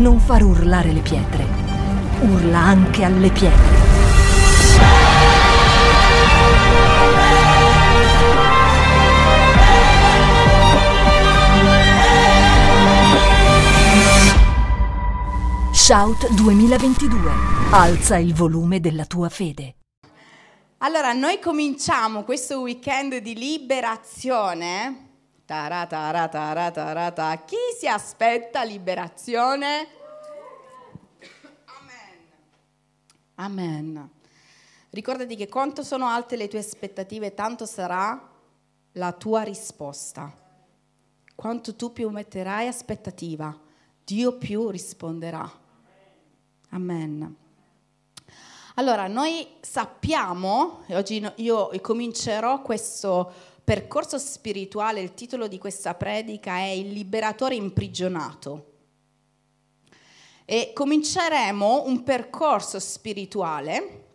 non far urlare le pietre. Urla anche alle pietre. Shout 2022. Alza il volume della tua fede. Allora, noi cominciamo questo weekend di liberazione. Tara, tara, tara, tara, tara. Chi si aspetta liberazione? Amen. Amen. Ricordati che quanto sono alte le tue aspettative, tanto sarà la tua risposta. Quanto tu più metterai aspettativa, Dio più risponderà. Amen. Allora, noi sappiamo, e oggi io comincerò questo percorso spirituale, il titolo di questa predica è Il liberatore imprigionato. E cominceremo un percorso spirituale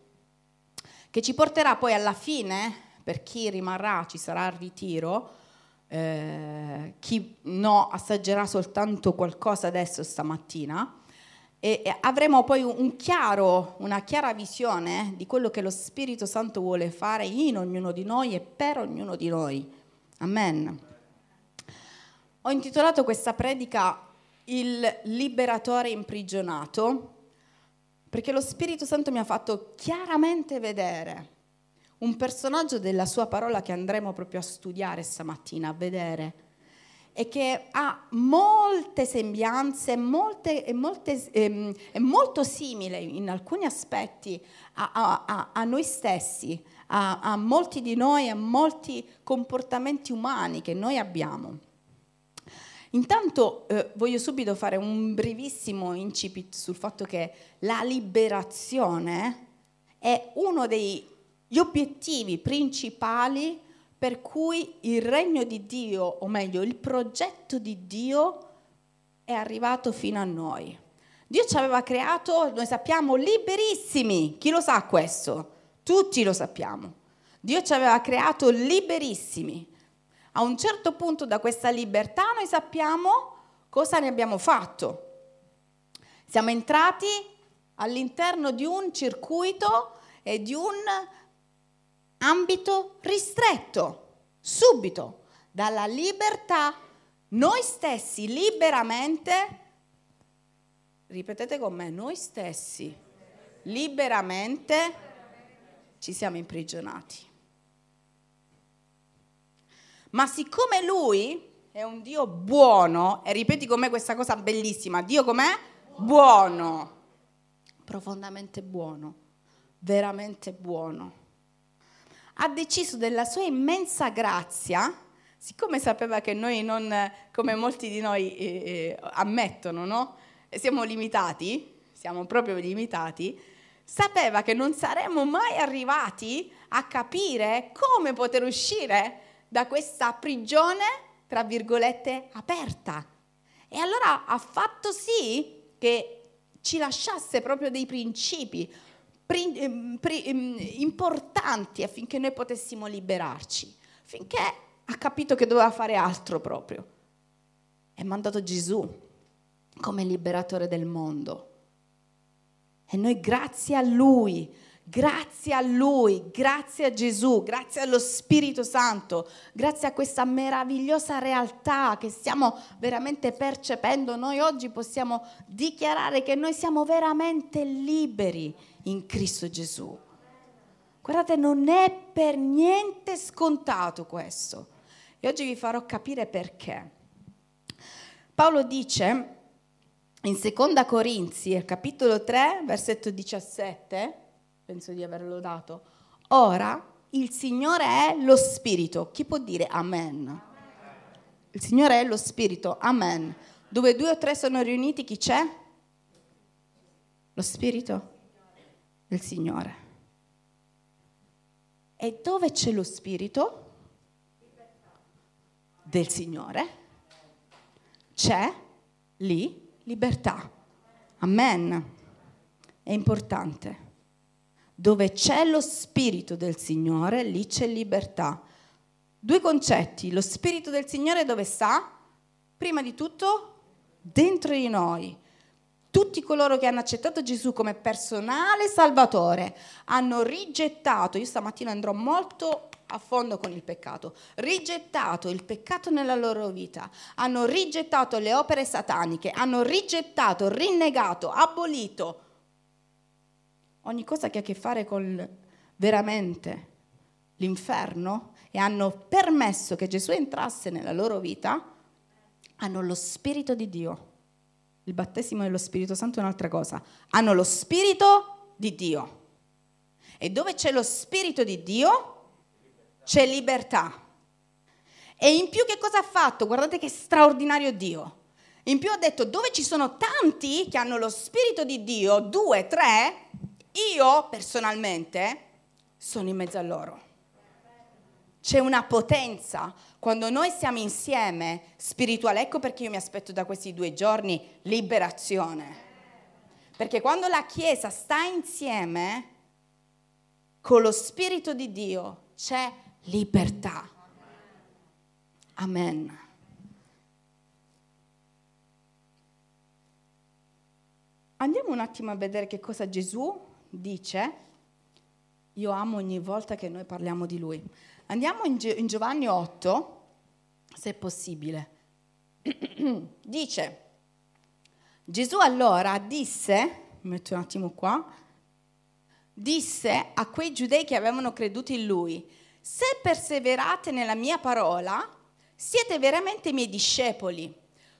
che ci porterà poi alla fine, per chi rimarrà, ci sarà il ritiro, eh, chi no assaggerà soltanto qualcosa adesso stamattina, e avremo poi un chiaro, una chiara visione di quello che lo Spirito Santo vuole fare in ognuno di noi e per ognuno di noi. Amen. Ho intitolato questa predica Il liberatore imprigionato perché lo Spirito Santo mi ha fatto chiaramente vedere un personaggio della sua parola che andremo proprio a studiare stamattina, a vedere e che ha molte sembianze, molte, molte, ehm, è molto simile in alcuni aspetti a, a, a noi stessi, a, a, molti di noi, a molti comportamenti umani che noi abbiamo. Intanto eh, voglio subito fare un brevissimo incipit sul fatto che la liberazione è uno degli obiettivi principali per cui il regno di Dio, o meglio il progetto di Dio, è arrivato fino a noi. Dio ci aveva creato, noi sappiamo, liberissimi. Chi lo sa questo? Tutti lo sappiamo. Dio ci aveva creato liberissimi. A un certo punto da questa libertà noi sappiamo cosa ne abbiamo fatto. Siamo entrati all'interno di un circuito e di un ambito ristretto, subito, dalla libertà, noi stessi liberamente, ripetete con me, noi stessi liberamente ci siamo imprigionati. Ma siccome lui è un Dio buono, e ripeti con me questa cosa bellissima, Dio com'è? Buono, profondamente buono, veramente buono ha deciso della sua immensa grazia, siccome sapeva che noi non, come molti di noi eh, eh, ammettono, no? siamo limitati, siamo proprio limitati, sapeva che non saremmo mai arrivati a capire come poter uscire da questa prigione, tra virgolette, aperta. E allora ha fatto sì che ci lasciasse proprio dei principi, importanti affinché noi potessimo liberarci, finché ha capito che doveva fare altro proprio. È mandato Gesù come liberatore del mondo. E noi grazie a Lui, grazie a Lui, grazie a Gesù, grazie allo Spirito Santo, grazie a questa meravigliosa realtà che stiamo veramente percependo, noi oggi possiamo dichiarare che noi siamo veramente liberi in Cristo Gesù. Guardate, non è per niente scontato questo. E oggi vi farò capire perché. Paolo dice in Seconda Corinzi, capitolo 3, versetto 17, penso di averlo dato, ora il Signore è lo Spirito. Chi può dire amen? Il Signore è lo Spirito, amen. Dove due o tre sono riuniti, chi c'è? Lo Spirito del Signore. E dove c'è lo Spirito del Signore, c'è lì libertà. Amen. È importante. Dove c'è lo Spirito del Signore, lì c'è libertà. Due concetti. Lo Spirito del Signore dove sta? Prima di tutto dentro di noi tutti coloro che hanno accettato Gesù come personale salvatore hanno rigettato, io stamattina andrò molto a fondo con il peccato, rigettato il peccato nella loro vita, hanno rigettato le opere sataniche, hanno rigettato, rinnegato, abolito ogni cosa che ha a che fare con veramente l'inferno e hanno permesso che Gesù entrasse nella loro vita, hanno lo Spirito di Dio. Il battesimo dello Spirito Santo è un'altra cosa. Hanno lo Spirito di Dio. E dove c'è lo Spirito di Dio c'è libertà. E in più che cosa ha fatto? Guardate che straordinario Dio. In più ha detto dove ci sono tanti che hanno lo Spirito di Dio, due, tre, io personalmente sono in mezzo a loro. C'è una potenza quando noi siamo insieme spirituale. Ecco perché io mi aspetto da questi due giorni liberazione. Perché quando la Chiesa sta insieme con lo Spirito di Dio c'è libertà. Amen. Andiamo un attimo a vedere che cosa Gesù dice. Io amo ogni volta che noi parliamo di lui. Andiamo in, Gi- in Giovanni 8, se è possibile. Dice, Gesù allora disse, metto un attimo qua, disse a quei giudei che avevano creduto in lui, se perseverate nella mia parola, siete veramente miei discepoli,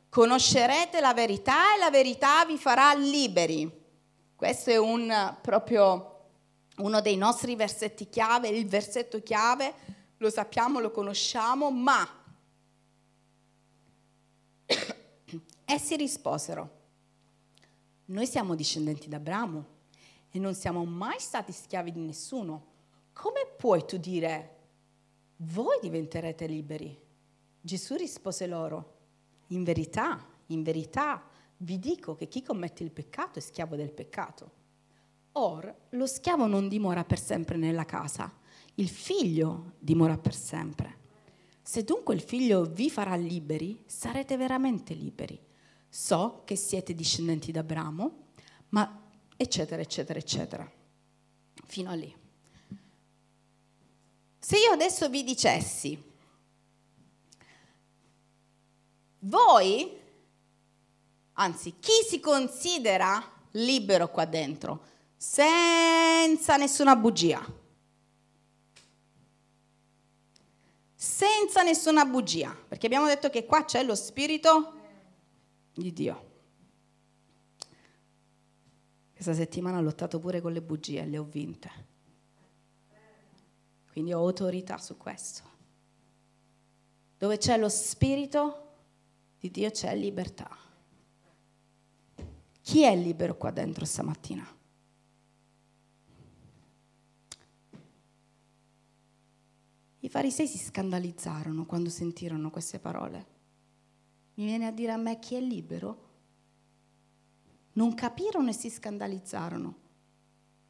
conoscerete la verità e la verità vi farà liberi. Questo è un proprio uno dei nostri versetti chiave, il versetto chiave, lo sappiamo, lo conosciamo, ma essi risposero, noi siamo discendenti d'Abramo e non siamo mai stati schiavi di nessuno. Come puoi tu dire, voi diventerete liberi? Gesù rispose loro, in verità, in verità, vi dico che chi commette il peccato è schiavo del peccato. Or lo schiavo non dimora per sempre nella casa, il figlio dimora per sempre. Se dunque il figlio vi farà liberi, sarete veramente liberi. So che siete discendenti d'Abramo, ma eccetera, eccetera, eccetera. Fino a lì. Se io adesso vi dicessi, voi, anzi, chi si considera libero qua dentro? senza nessuna bugia. Senza nessuna bugia, perché abbiamo detto che qua c'è lo spirito di Dio. Questa settimana ho lottato pure con le bugie e le ho vinte. Quindi ho autorità su questo. Dove c'è lo spirito di Dio c'è libertà. Chi è libero qua dentro stamattina? I farisei si scandalizzarono quando sentirono queste parole. Mi viene a dire a me chi è libero? Non capirono e si scandalizzarono.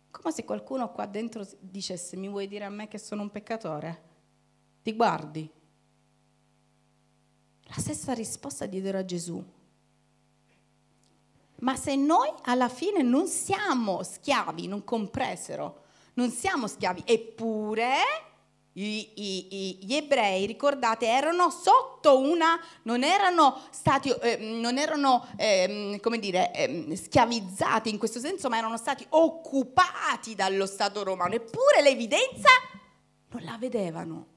Come se qualcuno qua dentro dicesse mi vuoi dire a me che sono un peccatore? Ti guardi. La stessa risposta diedero a Gesù. Ma se noi alla fine non siamo schiavi, non compresero, non siamo schiavi, eppure i, i, gli ebrei, ricordate, erano sotto una, non erano stati, eh, non erano, eh, come dire, eh, schiavizzati in questo senso, ma erano stati occupati dallo Stato romano, eppure l'evidenza non la vedevano.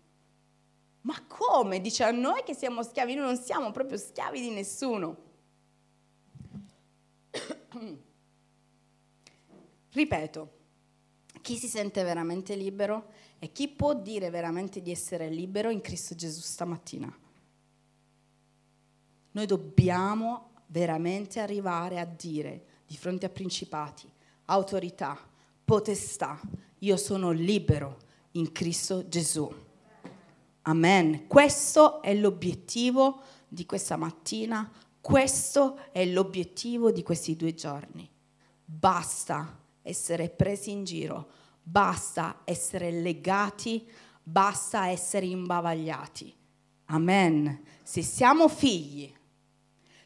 Ma come? Dice a noi che siamo schiavi, noi non siamo proprio schiavi di nessuno. Ripeto, chi si sente veramente libero e chi può dire veramente di essere libero in Cristo Gesù stamattina? Noi dobbiamo veramente arrivare a dire di fronte a principati, autorità, potestà, io sono libero in Cristo Gesù. Amen. Questo è l'obiettivo di questa mattina, questo è l'obiettivo di questi due giorni. Basta essere presi in giro basta essere legati, basta essere imbavagliati. Amen. Se siamo figli,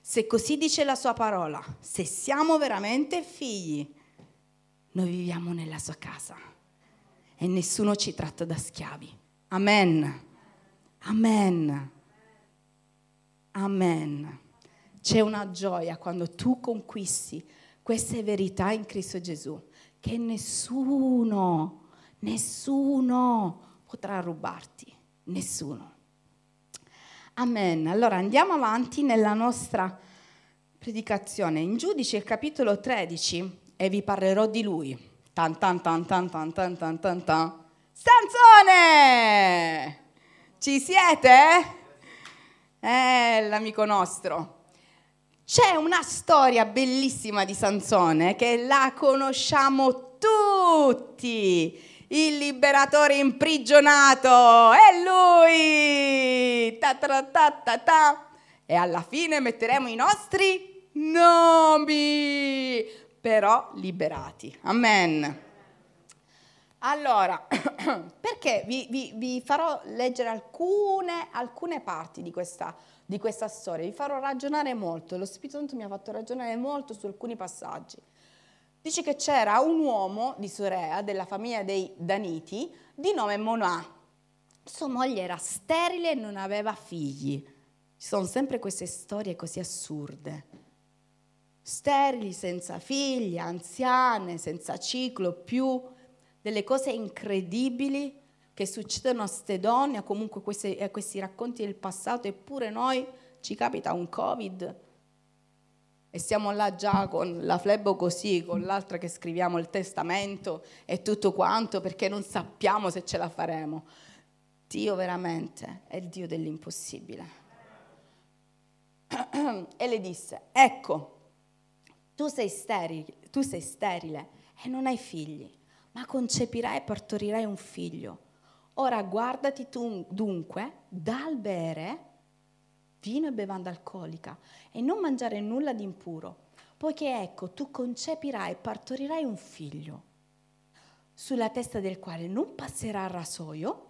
se così dice la sua parola, se siamo veramente figli, noi viviamo nella sua casa e nessuno ci tratta da schiavi. Amen. Amen. Amen. C'è una gioia quando tu conquisti queste verità in Cristo Gesù che nessuno, nessuno potrà rubarti. Nessuno. Amen. Allora andiamo avanti nella nostra predicazione. In Giudice, capitolo 13, e vi parlerò di lui. Tan tan tan tan tan tan tan tan tan. Sansone! Ci siete? Eh, l'amico nostro. C'è una storia bellissima di Sansone che la conosciamo tutti il liberatore imprigionato, è lui! Ta ta ta ta ta. E alla fine metteremo i nostri nomi, però liberati. Amen. Allora, perché vi, vi, vi farò leggere alcune, alcune parti di questa, di questa storia, vi farò ragionare molto, lo Spirito Santo mi ha fatto ragionare molto su alcuni passaggi. Dice che c'era un uomo di Sorea, della famiglia dei Daniti, di nome Monà. Sua moglie era sterile e non aveva figli. Ci sono sempre queste storie così assurde. Sterili, senza figli, anziane, senza ciclo, più delle cose incredibili che succedono a queste donne, a comunque questi, a questi racconti del passato, eppure noi ci capita un Covid e siamo là già con la flebo così, con l'altra che scriviamo il testamento e tutto quanto perché non sappiamo se ce la faremo. Dio veramente è il Dio dell'impossibile. E le disse, ecco, tu sei, sterile, tu sei sterile e non hai figli, ma concepirai e partorirai un figlio. Ora guardati tu dunque dal bere vino e bevanda alcolica e non mangiare nulla di impuro, poiché ecco tu concepirai e partorirai un figlio, sulla testa del quale non passerà il rasoio,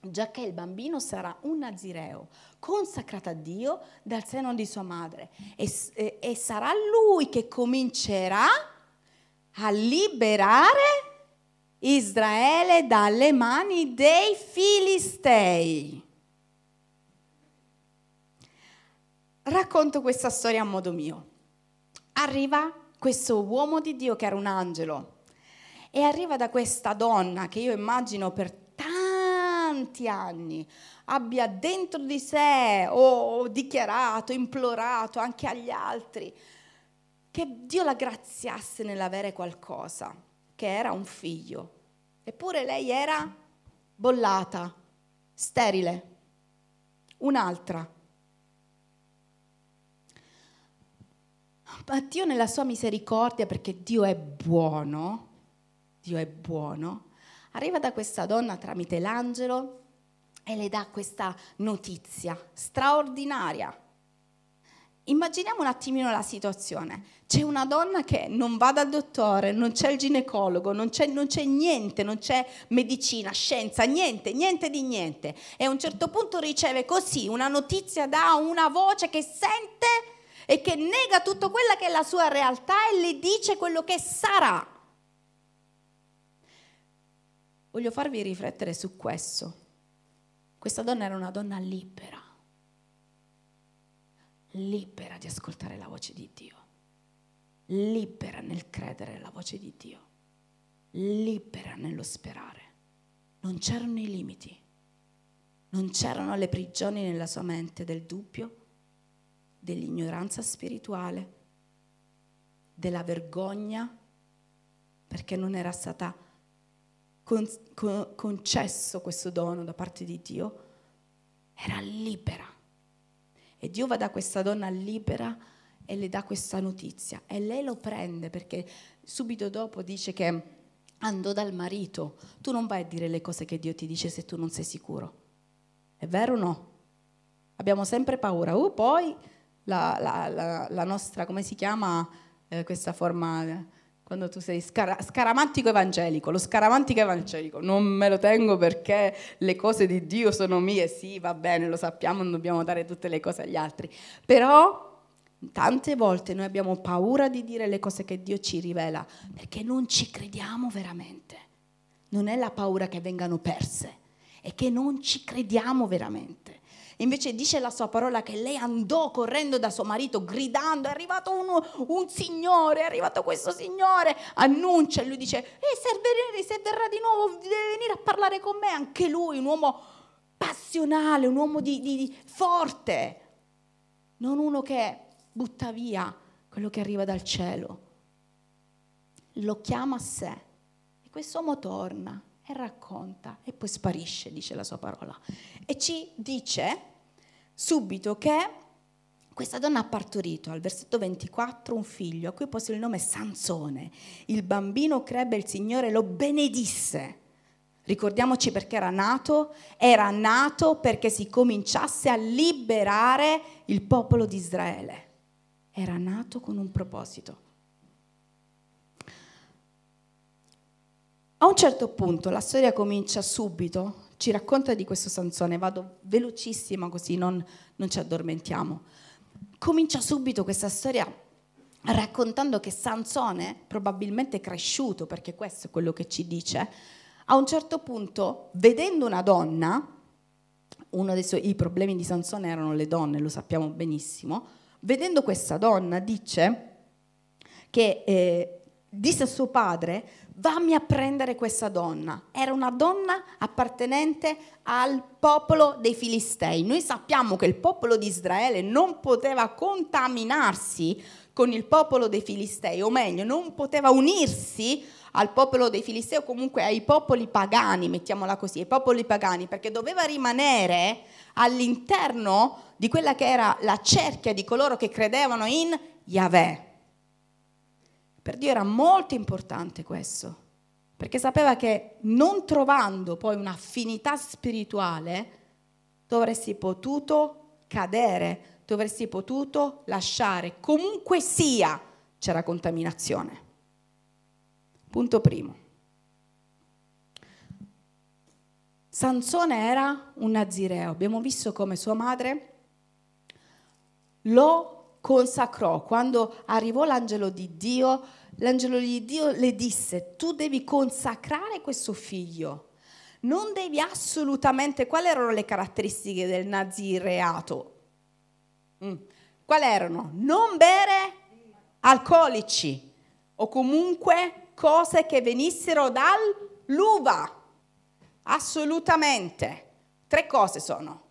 giacché il bambino sarà un nazireo, consacrato a Dio dal seno di sua madre, e, e, e sarà lui che comincerà a liberare Israele dalle mani dei filistei. racconto questa storia a modo mio. Arriva questo uomo di Dio che era un angelo e arriva da questa donna che io immagino per tanti anni abbia dentro di sé o dichiarato, implorato anche agli altri che Dio la graziasse nell'avere qualcosa, che era un figlio. Eppure lei era bollata, sterile, un'altra Ma Dio nella sua misericordia, perché Dio è buono, Dio è buono, arriva da questa donna tramite l'angelo e le dà questa notizia straordinaria. Immaginiamo un attimino la situazione. C'è una donna che non va dal dottore, non c'è il ginecologo, non c'è, non c'è, niente, non c'è medicina, scienza, niente, niente di niente. E a un certo punto riceve così una notizia da una voce che sente e che nega tutto quella che è la sua realtà e le dice quello che sarà. Voglio farvi riflettere su questo. Questa donna era una donna libera, libera di ascoltare la voce di Dio, libera nel credere nella voce di Dio, libera nello sperare. Non c'erano i limiti, non c'erano le prigioni nella sua mente del dubbio, dell'ignoranza spirituale, della vergogna, perché non era stata con, con, concesso questo dono da parte di Dio, era libera. E Dio va da questa donna libera e le dà questa notizia e lei lo prende perché subito dopo dice che andò dal marito. Tu non vai a dire le cose che Dio ti dice se tu non sei sicuro. È vero o no? Abbiamo sempre paura. Uh, poi la, la, la, la nostra, come si chiama eh, questa forma, quando tu sei scara, scaramantico evangelico, lo scaramantico evangelico, non me lo tengo perché le cose di Dio sono mie, sì, va bene, lo sappiamo, non dobbiamo dare tutte le cose agli altri, però Tante volte noi abbiamo paura di dire le cose che Dio ci rivela perché non ci crediamo veramente. Non è la paura che vengano perse, è che non ci crediamo veramente. Invece dice la sua parola che lei andò correndo da suo marito gridando, è arrivato uno, un signore, è arrivato questo signore, annuncia e lui dice, eh, se, se verrà di nuovo deve venire a parlare con me, anche lui, un uomo passionale, un uomo di, di, di forte, non uno che butta via quello che arriva dal cielo. Lo chiama a sé e quest'uomo torna e racconta e poi sparisce, dice la sua parola. E ci dice subito che questa donna ha partorito al versetto 24 un figlio a cui pose il nome Sansone. Il bambino crebbe, il Signore lo benedisse. Ricordiamoci perché era nato, era nato perché si cominciasse a liberare il popolo di Israele era nato con un proposito. A un certo punto la storia comincia subito, ci racconta di questo Sansone, vado velocissima così non, non ci addormentiamo. Comincia subito questa storia raccontando che Sansone, probabilmente cresciuto, perché questo è quello che ci dice, a un certo punto, vedendo una donna, uno dei suoi problemi di Sansone erano le donne, lo sappiamo benissimo, vedendo questa donna, dice che eh, disse a suo padre, vammi a prendere questa donna. Era una donna appartenente al popolo dei Filistei. Noi sappiamo che il popolo di Israele non poteva contaminarsi con il popolo dei Filistei, o meglio, non poteva unirsi al popolo dei Filistei o comunque ai popoli pagani, mettiamola così, ai popoli pagani, perché doveva rimanere all'interno di quella che era la cerchia di coloro che credevano in Yahweh. Per Dio era molto importante questo, perché sapeva che non trovando poi un'affinità spirituale, tu avresti potuto cadere, tu avresti potuto lasciare, comunque sia, c'era contaminazione. Punto primo. Sansone era un nazireo. Abbiamo visto come sua madre lo consacrò. Quando arrivò l'angelo di Dio, l'angelo di Dio le disse, tu devi consacrare questo figlio. Non devi assolutamente... Quali erano le caratteristiche del nazireato? Mm. Quali erano? Non bere alcolici o comunque cose che venissero dall'uva Assolutamente. Tre cose sono.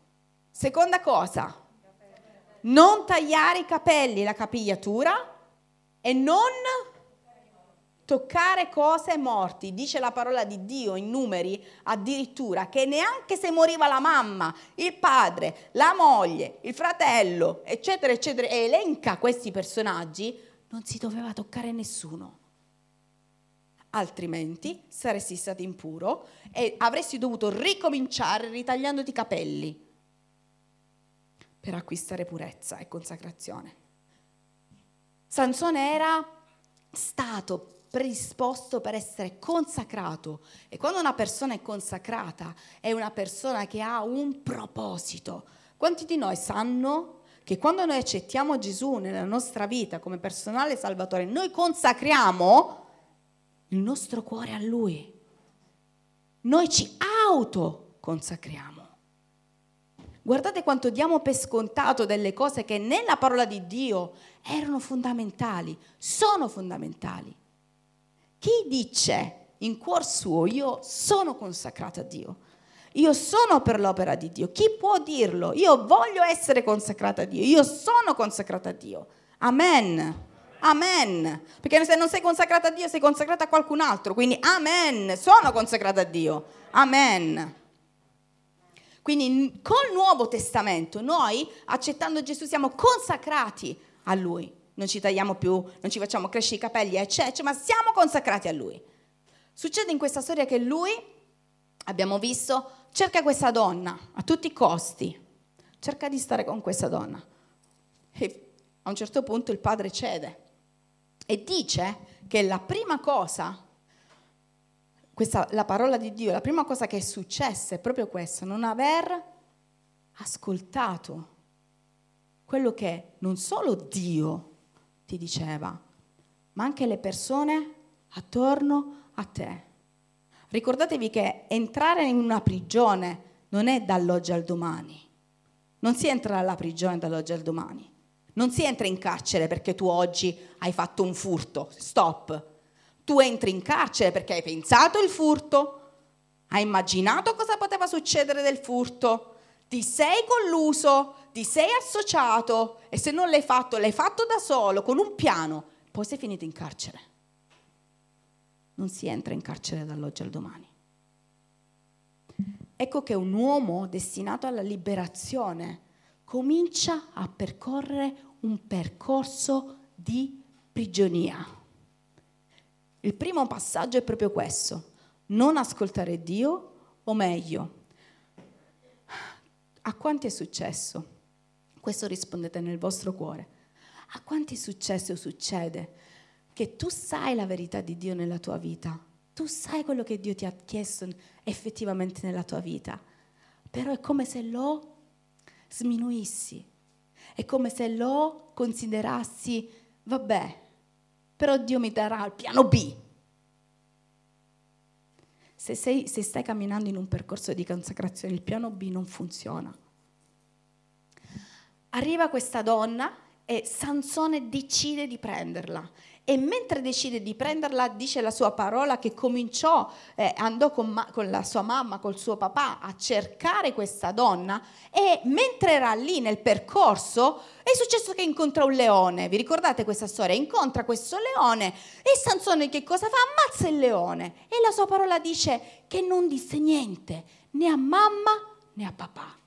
Seconda cosa, non tagliare i capelli, la capigliatura e non toccare cose morti. Dice la parola di Dio in numeri addirittura che neanche se moriva la mamma, il padre, la moglie, il fratello, eccetera, eccetera, e elenca questi personaggi, non si doveva toccare nessuno altrimenti saresti stato impuro e avresti dovuto ricominciare ritagliandoti i capelli per acquistare purezza e consacrazione. Sansone era stato predisposto per essere consacrato e quando una persona è consacrata è una persona che ha un proposito. Quanti di noi sanno che quando noi accettiamo Gesù nella nostra vita come personale salvatore, noi consacriamo il nostro cuore a Lui. Noi ci autoconsacriamo. Guardate quanto diamo per scontato delle cose che nella parola di Dio erano fondamentali, sono fondamentali. Chi dice in cuor suo io sono consacrato a Dio, io sono per l'opera di Dio, chi può dirlo? Io voglio essere consacrato a Dio, io sono consacrato a Dio. Amen. Amen. Perché se non sei consacrata a Dio, sei consacrata a qualcun altro. Quindi, amen. Sono consacrata a Dio. Amen. Quindi col Nuovo Testamento noi, accettando Gesù, siamo consacrati a Lui. Non ci tagliamo più, non ci facciamo crescere i capelli, eccetera, ma siamo consacrati a Lui. Succede in questa storia che Lui, abbiamo visto, cerca questa donna a tutti i costi. Cerca di stare con questa donna. E a un certo punto il padre cede e dice che la prima cosa, questa, la parola di Dio, la prima cosa che è successa è proprio questa, non aver ascoltato quello che non solo Dio ti diceva, ma anche le persone attorno a te. Ricordatevi che entrare in una prigione non è dall'oggi al domani. Non si entra nella prigione dall'oggi al domani. Non si entra in carcere perché tu oggi hai fatto un furto. Stop. Tu entri in carcere perché hai pensato il furto, hai immaginato cosa poteva succedere del furto, ti sei colluso, ti sei associato e se non l'hai fatto, l'hai fatto da solo, con un piano, poi sei finito in carcere. Non si entra in carcere dall'oggi al domani. Ecco che un uomo destinato alla liberazione comincia a percorrere un percorso di prigionia. Il primo passaggio è proprio questo, non ascoltare Dio, o meglio, a quanti è successo? Questo rispondete nel vostro cuore. A quanti è successo o succede che tu sai la verità di Dio nella tua vita, tu sai quello che Dio ti ha chiesto effettivamente nella tua vita, però è come se lo sminuissi, è come se lo considerassi, vabbè, però Dio mi darà il piano B. Se, sei, se stai camminando in un percorso di consacrazione, il piano B non funziona. Arriva questa donna e Sansone decide di prenderla e mentre decide di prenderla, dice la sua parola che cominciò, eh, andò con, ma- con, la sua mamma, col suo papà a cercare questa donna e mentre era lì nel percorso è successo che incontra un leone. Vi ricordate questa storia? Incontra questo leone e Sansone che cosa fa? Ammazza il leone e la sua parola dice che non disse niente né a mamma né a papà.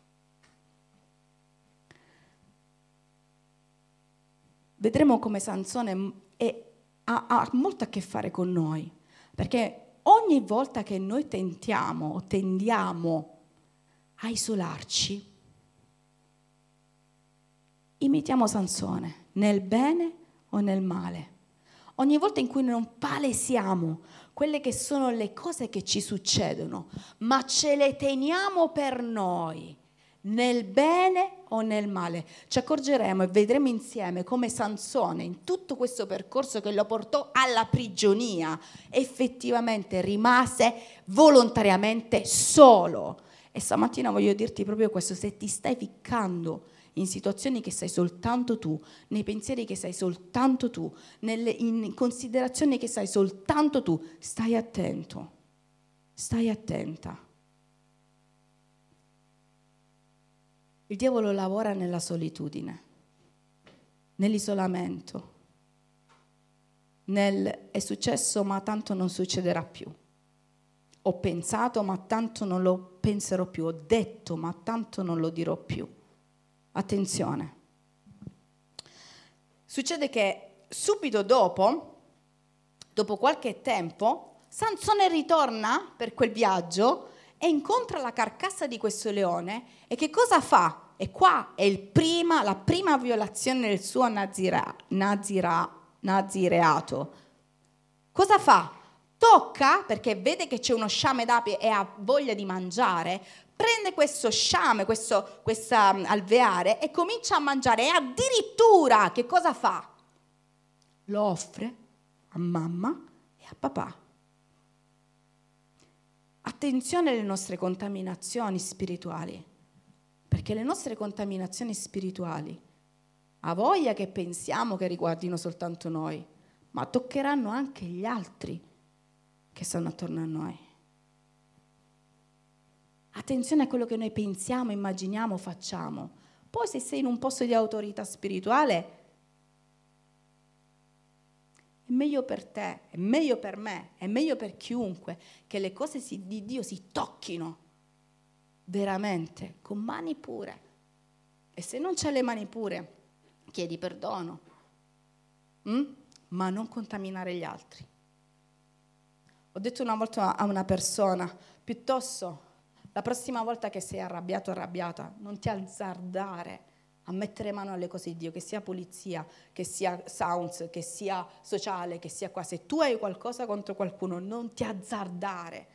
Vedremo come Sansone è ha, ha molto a che fare con noi, perché ogni volta che noi tentiamo o tendiamo a isolarci, imitiamo Sansone, nel bene o nel male. Ogni volta in cui non palesiamo quelle che sono le cose che ci succedono, ma ce le teniamo per noi, nel bene o nel male. Ci accorgeremo e vedremo insieme come Sansone, in tutto questo percorso che lo portò alla prigionia, effettivamente rimase volontariamente solo. E stamattina voglio dirti proprio questo, se ti stai ficcando in situazioni che sai soltanto tu, nei pensieri che sai soltanto tu, nelle, in considerazioni che sai soltanto tu, stai attento, stai attenta Il diavolo lavora nella solitudine, nell'isolamento, nel è successo ma tanto non succederà più. Ho pensato ma tanto non lo penserò più, ho detto ma tanto non lo dirò più. Attenzione. Succede che subito dopo, dopo qualche tempo, Sansone ritorna per quel viaggio e incontra la carcassa di questo leone e che cosa fa? E qua è prima, la prima violazione del suo nazira, nazira, nazireato. Cosa fa? Tocca, perché vede che c'è uno sciame d'api e ha voglia di mangiare, prende questo sciame, questo questa um, alveare e comincia a mangiare e addirittura che cosa fa? Lo offre a mamma e a papà. Attenzione alle nostre contaminazioni spirituali, perché le nostre contaminazioni spirituali ha voglia che pensiamo che riguardino soltanto noi, ma toccheranno anche gli altri che stanno attorno a noi. Attenzione a quello che noi pensiamo, immaginiamo, facciamo. Poi se sei in un posto di autorità spirituale, è meglio per te, è meglio per me, è meglio per chiunque che le cose di Dio si tocchino veramente con mani pure. E se non c'è le mani pure, chiedi perdono, mm? ma non contaminare gli altri. Ho detto una volta a una persona, piuttosto la prossima volta che sei arrabbiato o arrabbiata, non ti azzardare a mettere mano alle cose di Dio, che sia polizia, che sia sounds, che sia sociale, che sia qua. Se tu hai qualcosa contro qualcuno, non ti azzardare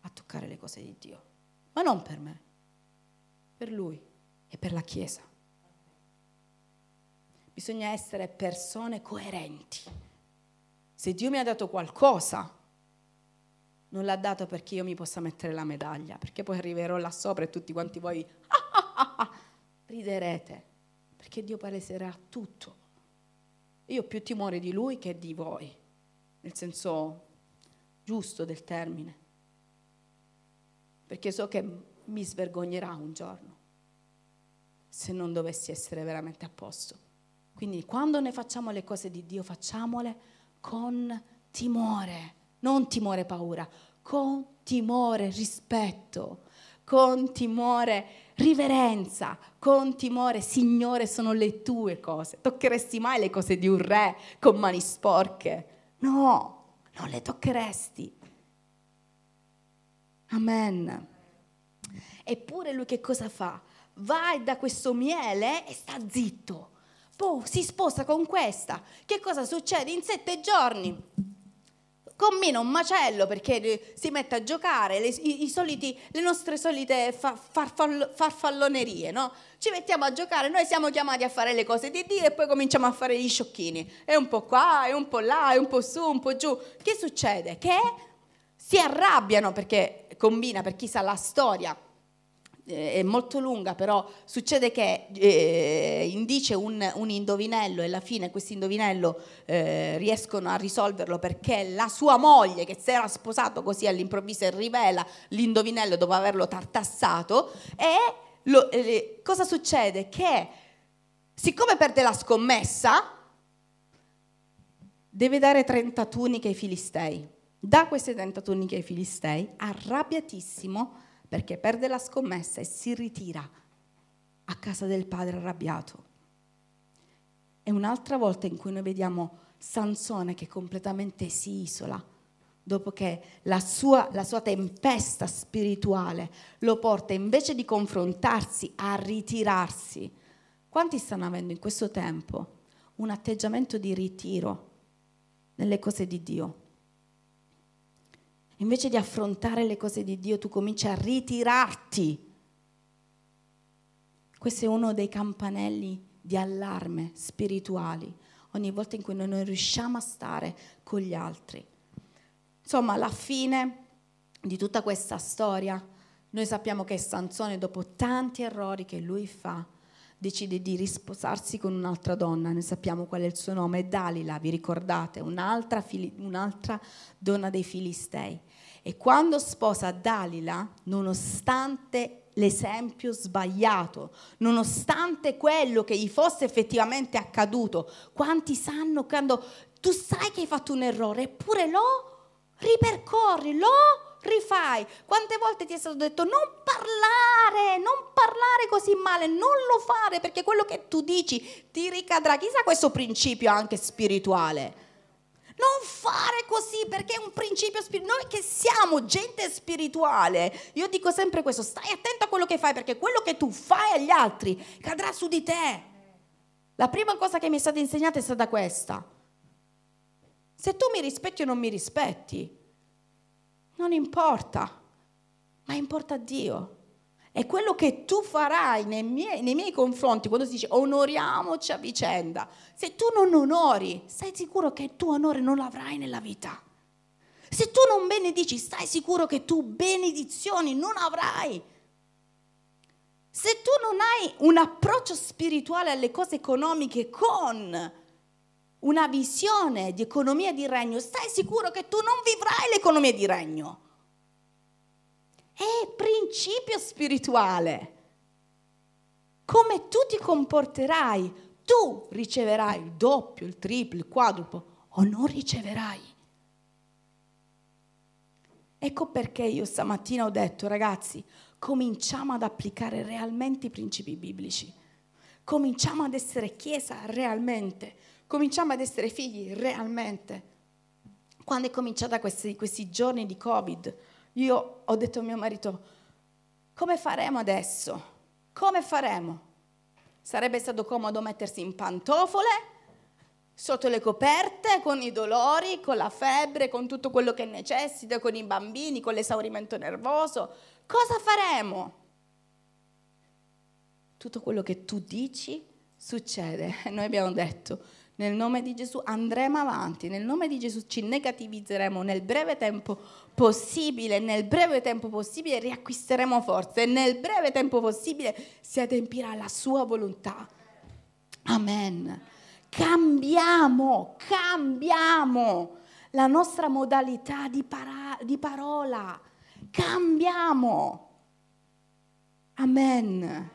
a toccare le cose di Dio. Ma non per me, per Lui e per la Chiesa. bisogna essere persone coerenti. Se Dio mi ha dato qualcosa, non l'ha dato perché io mi possa mettere la medaglia, perché poi arriverò là sopra e tutti quanti voi riderete, perché Dio paleserà tutto. Io ho più timore di Lui che di voi, nel senso giusto del termine, perché so che mi svergognerà un giorno se non dovessi essere veramente a posto. Quindi quando ne facciamo le cose di Dio, facciamole con timore, non timore paura, con timore rispetto, con timore riverenza, con timore, Signore, sono le tue cose. Toccheresti mai le cose di un re con mani sporche? No, non le toccheresti. Amen. Eppure lui che cosa fa? Va e da questo miele e sta zitto. Poi si sposa con questa. Che cosa succede? In sette giorni combina un macello perché si mette a giocare, le, i, i soliti, le nostre solite fa, farfall, farfallonerie, no? Ci mettiamo a giocare, noi siamo chiamati a fare le cose di Dio e poi cominciamo a fare gli sciocchini. È un po' qua, è un po' là, è un po' su, un po' giù. Che succede? Che si arrabbiano perché combina, per chi sa la storia, è molto lunga, però succede che eh, indice un, un, indovinello e alla fine questo indovinello eh, riescono a risolverlo perché la sua moglie che si era sposato così all'improvviso rivela l'indovinello dopo averlo tartassato e lo, eh, cosa succede? Che siccome perde la scommessa deve dare 30 tuniche ai filistei. Da queste 30 tuniche ai filistei, arrabbiatissimo, perché perde la scommessa e si ritira a casa del padre arrabbiato. È un'altra volta in cui noi vediamo Sansone che completamente si isola, dopo che la sua, la sua tempesta spirituale lo porta invece di confrontarsi a ritirarsi. Quanti stanno avendo in questo tempo un atteggiamento di ritiro nelle cose di Dio? Invece di affrontare le cose di Dio, tu cominci a ritirarti. Questo è uno dei campanelli di allarme spirituali ogni volta in cui noi non riusciamo a stare con gli altri. Insomma, alla fine di tutta questa storia, noi sappiamo che Sansone, dopo tanti errori che lui fa, decide di risposarsi con un'altra donna, noi sappiamo qual è il suo nome, è Dalila, vi ricordate, un'altra, fili, un'altra donna dei Filistei. E quando sposa Dalila, nonostante l'esempio sbagliato, nonostante quello che gli fosse effettivamente accaduto, quanti sanno quando tu sai che hai fatto un errore, eppure lo ripercorri, lo rifai. Quante volte ti è stato detto non parlare, non parlare così male, non lo fare perché quello che tu dici ti ricadrà. Chissà questo principio anche spirituale. Non fare così perché è un principio spirituale. Noi che siamo gente spirituale, io dico sempre questo, stai attento a quello che fai perché quello che tu fai agli altri cadrà su di te. La prima cosa che mi è stata insegnata è stata questa. Se tu mi rispetti o non mi rispetti, non importa, ma importa Dio. E quello che tu farai nei miei, nei miei, confronti, quando si dice onoriamoci a vicenda, se tu non onori, stai sicuro che tu onore non l'avrai nella vita. Se tu non benedici, stai sicuro che tu benedizioni non avrai. Se tu non hai un approccio spirituale alle cose economiche con una visione di economia di regno, stai sicuro che tu non vivrai l'economia di regno. È principio spirituale. Come tu ti comporterai, tu riceverai il doppio, il triplo, il quadruplo o non riceverai. Ecco perché io stamattina ho detto, ragazzi, cominciamo ad applicare realmente i principi biblici. Cominciamo ad essere chiesa realmente cominciamo ad essere figli realmente. Quando è cominciata questi, questi giorni di Covid, io ho detto a mio marito, come faremo adesso? Come faremo? Sarebbe stato comodo mettersi in pantofole, sotto le coperte, con i dolori, con la febbre, con tutto quello che necessita, con i bambini, con l'esaurimento nervoso. Cosa faremo? Tutto quello che tu dici succede? Noi abbiamo detto, nel nome di Gesù andremo avanti, nel nome di Gesù ci negativizzeremo nel breve tempo possibile, nel breve tempo possibile riacquisteremo forza e nel breve tempo possibile si adempirà la sua volontà. Amen. Cambiamo, cambiamo la nostra modalità di, para- di parola, cambiamo. Amen.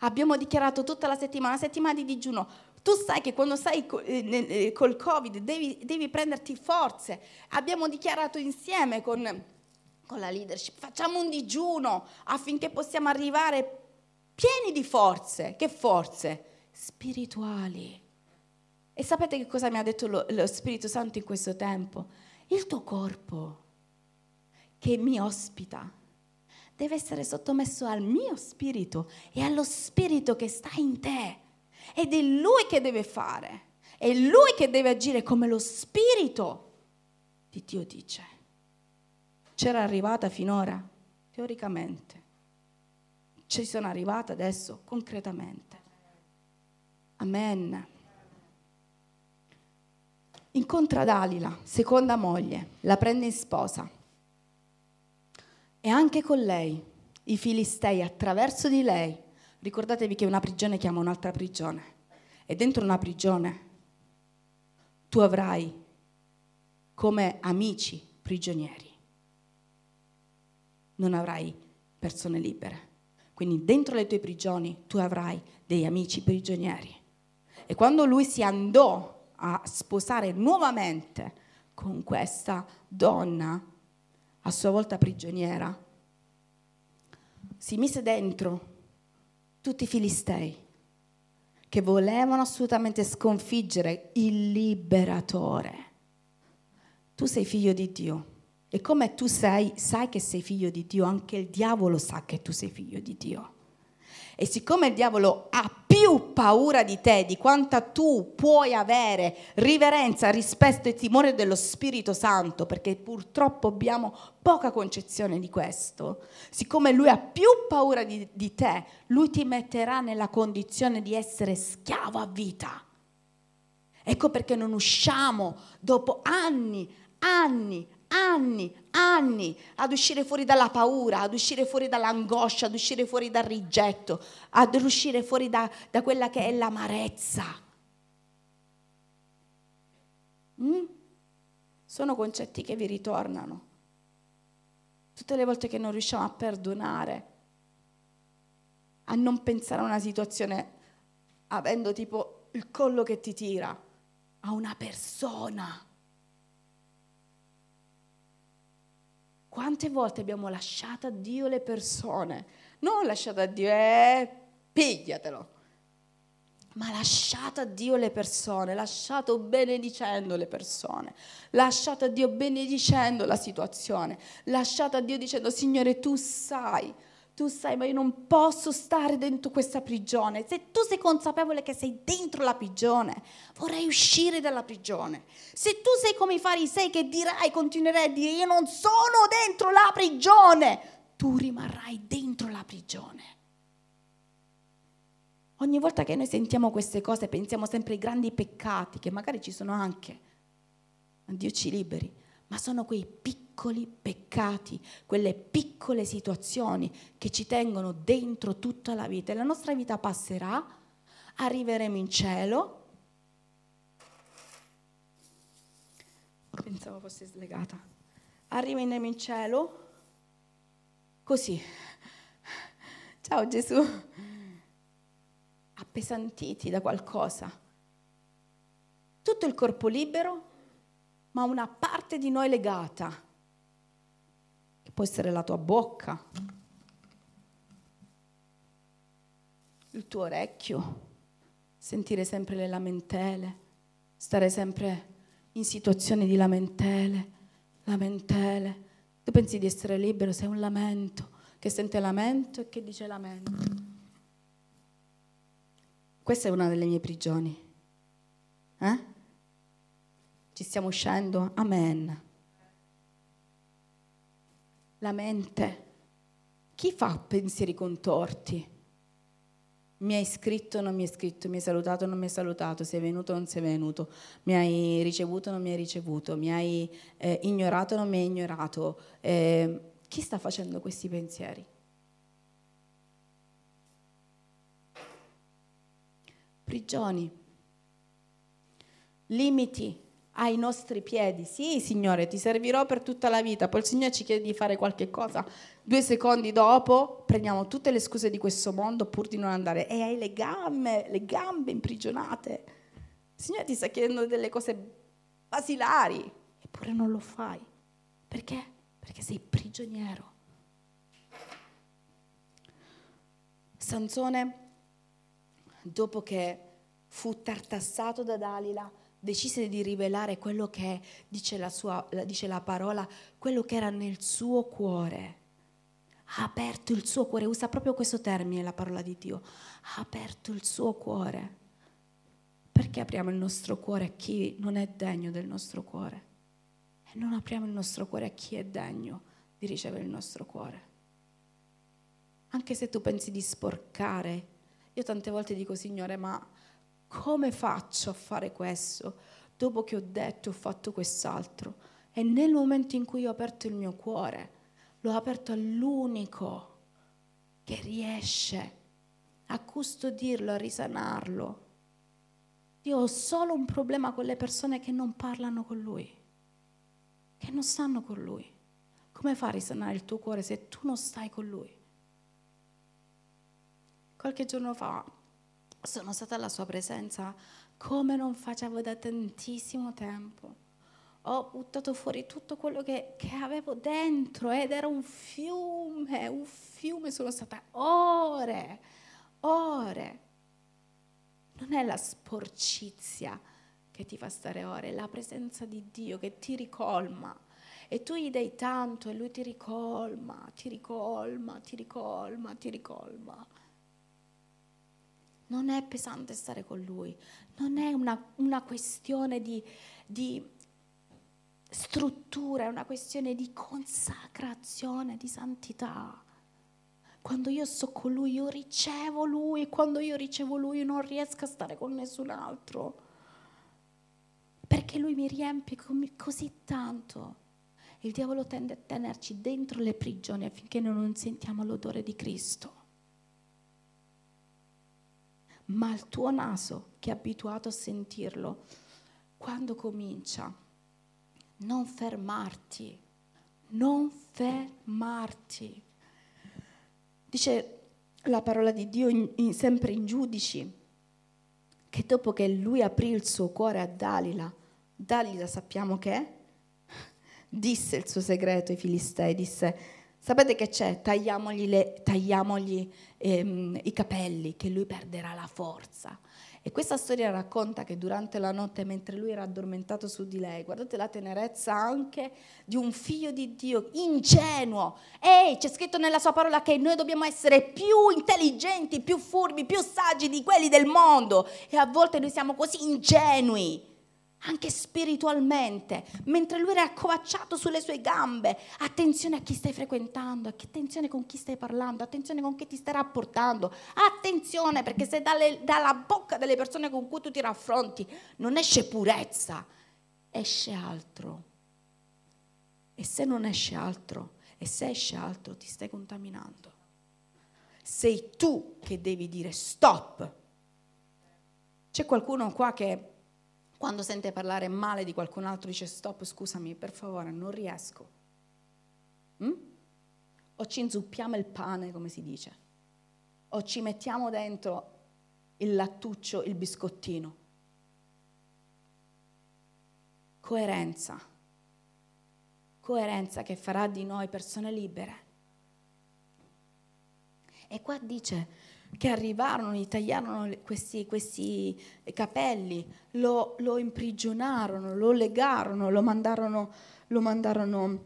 Abbiamo dichiarato tutta la settimana, la settimana di digiuno. Tu sai che quando sei eh, eh, col Covid devi, devi prenderti forze. Abbiamo dichiarato insieme con, con la leadership, facciamo un digiuno affinché possiamo arrivare pieni di forze. Che forze? Spirituali. E sapete che cosa mi ha detto lo, lo Spirito Santo in questo tempo? Il tuo corpo che mi ospita deve essere sottomesso al mio spirito e allo spirito che sta in te. Ed è lui che deve fare. È lui che deve agire come lo spirito di Dio dice. C'era arrivata finora, teoricamente. Ci sono arrivata adesso, concretamente. Amen. Incontra Dalila, seconda moglie, la prende in sposa e anche con lei i filistei attraverso di lei, ricordatevi che una prigione chiama un'altra prigione e dentro una prigione tu avrai come amici prigionieri, non avrai persone libere. Quindi dentro le tue prigioni tu avrai degli amici prigionieri. E quando lui si andò a sposare nuovamente con questa donna, a sua volta prigioniera, si mise dentro tutti i filistei che volevano assolutamente sconfiggere il liberatore. Tu sei figlio di Dio e come tu sei, sai che sei figlio di Dio, anche il diavolo sa che tu sei figlio di Dio. E siccome il diavolo ha più paura di te, di quanta tu puoi avere riverenza, rispetto e timore dello Spirito Santo, perché purtroppo abbiamo poca concezione di questo, siccome lui ha più paura di, di te, lui ti metterà nella condizione di essere schiavo a vita. Ecco perché non usciamo dopo anni, anni, anni, anni ad uscire fuori dalla paura, ad uscire fuori dall'angoscia, ad uscire fuori dal rigetto, ad uscire fuori da, da quella che è l'amarezza. Mm? Sono concetti che vi ritornano. Tutte le volte che non riusciamo a perdonare, a non pensare a una situazione avendo tipo il collo che ti tira, a una persona Quante volte abbiamo lasciato a Dio le persone? Non lasciato a Dio, eh, pigliatelo. Ma lasciato a Dio le persone, lasciato benedicendo le persone, lasciato a Dio benedicendo la situazione, lasciato a Dio dicendo Signore tu sai tu sai, ma io non posso stare dentro questa prigione. Se tu sei consapevole che sei dentro la prigione, vorrei uscire dalla prigione. Se tu sei come i farisei che dirai, continuerai a dire, io non sono dentro la prigione, tu rimarrai dentro la prigione. Ogni volta che noi sentiamo queste cose pensiamo sempre ai grandi peccati, che magari ci sono anche, Dio ci liberi, ma sono quei piccoli peccati, quelle piccole situazioni che ci tengono dentro tutta la vita. E la nostra vita passerà, arriveremo in cielo. Pensavo fosse slegata. Arriveremo in cielo così. Ciao Gesù. Appesantiti da qualcosa. Tutto il corpo libero, ma una parte di noi legata, che può essere la tua bocca, il tuo orecchio, sentire sempre le lamentele, stare sempre in situazioni di lamentele, lamentele. Tu pensi di essere libero, sei un lamento, che sente lamento e che dice lamento. Questa è una delle mie prigioni. Eh? Ci stiamo uscendo? Amen. La mente. Chi fa pensieri contorti? Mi hai scritto, non mi hai scritto, mi hai salutato, non mi hai salutato, sei venuto, non sei venuto, mi hai ricevuto, non mi hai ricevuto, mi hai eh, ignorato, non mi hai ignorato. Eh, chi sta facendo questi pensieri? Prigioni, limiti ai nostri piedi. Sì, Signore, ti servirò per tutta la vita. Poi il Signore ci chiede di fare qualche cosa. Due secondi dopo prendiamo tutte le scuse di questo mondo pur di non andare. E hai le gambe, le gambe imprigionate. Il Signore ti sta chiedendo delle cose basilari, eppure non lo fai. Perché? Perché sei prigioniero. Sansone, dopo che fu tartassato da Dalila, decise di rivelare quello che dice la, sua, dice la parola, quello che era nel suo cuore. Ha aperto il suo cuore, usa proprio questo termine la parola di Dio, ha aperto il suo cuore. Perché apriamo il nostro cuore a chi non è degno del nostro cuore? E non apriamo il nostro cuore a chi è degno di ricevere il nostro cuore. Anche se tu pensi di sporcare, io tante volte dico, Signore, ma come faccio a fare questo dopo che ho detto ho fatto quest'altro? E nel momento in cui ho aperto il mio cuore, l'ho aperto all'unico che riesce a custodirlo, a risanarlo. Io ho solo un problema con le persone che non parlano con lui, che non stanno con lui. Come fai a risanare il tuo cuore se tu non stai con lui? Qualche giorno fa sono stata alla sua presenza come non facevo da tantissimo tempo. Ho buttato fuori tutto quello che, che avevo dentro ed era un fiume, un fiume, sono stata ore, ore. Non è la sporcizia che ti fa stare ore, è la presenza di Dio che ti ricolma. E tu gli dai tanto e lui ti ricolma, ti ricolma, ti ricolma, ti ricolma. Non è pesante stare con lui, non è una, una questione di, di struttura, è una questione di consacrazione, di santità. Quando io sto con lui, io ricevo lui, quando io ricevo lui, non riesco a stare con nessun altro. Perché lui mi riempie così tanto. Il diavolo tende a tenerci dentro le prigioni affinché noi non sentiamo l'odore di Cristo ma il tuo naso che è abituato a sentirlo, quando comincia, non fermarti, non fermarti. Dice la parola di Dio in, in, sempre in giudici, che dopo che lui aprì il suo cuore a Dalila, Dalila sappiamo che disse il suo segreto ai filistei, disse Sapete che c'è? Tagliamogli, le, tagliamogli ehm, i capelli, che lui perderà la forza. E questa storia racconta che durante la notte, mentre lui era addormentato su di lei, guardate la tenerezza anche di un figlio di Dio ingenuo. Ehi, c'è scritto nella sua parola che noi dobbiamo essere più intelligenti, più furbi, più saggi di quelli del mondo. E a volte noi siamo così ingenui anche spiritualmente, mentre lui era accovacciato sulle sue gambe. Attenzione a chi stai frequentando, attenzione con chi stai parlando, attenzione con chi ti stai rapportando. Attenzione perché se dalle, dalla bocca delle persone con cui tu ti raffronti non esce purezza, esce altro. E se non esce altro, e se esce altro, ti stai contaminando. Sei tu che devi dire stop. C'è qualcuno qua che quando sente parlare male di qualcun altro dice stop, scusami, per favore, non riesco. Mm? O ci inzuppiamo il pane, come si dice, o ci mettiamo dentro il lattuccio, il biscottino. Coerenza. Coerenza che farà di noi persone libere. E qua dice, che arrivarono, gli tagliarono questi, questi capelli, lo, lo, imprigionarono, lo legarono, lo mandarono, lo, mandarono,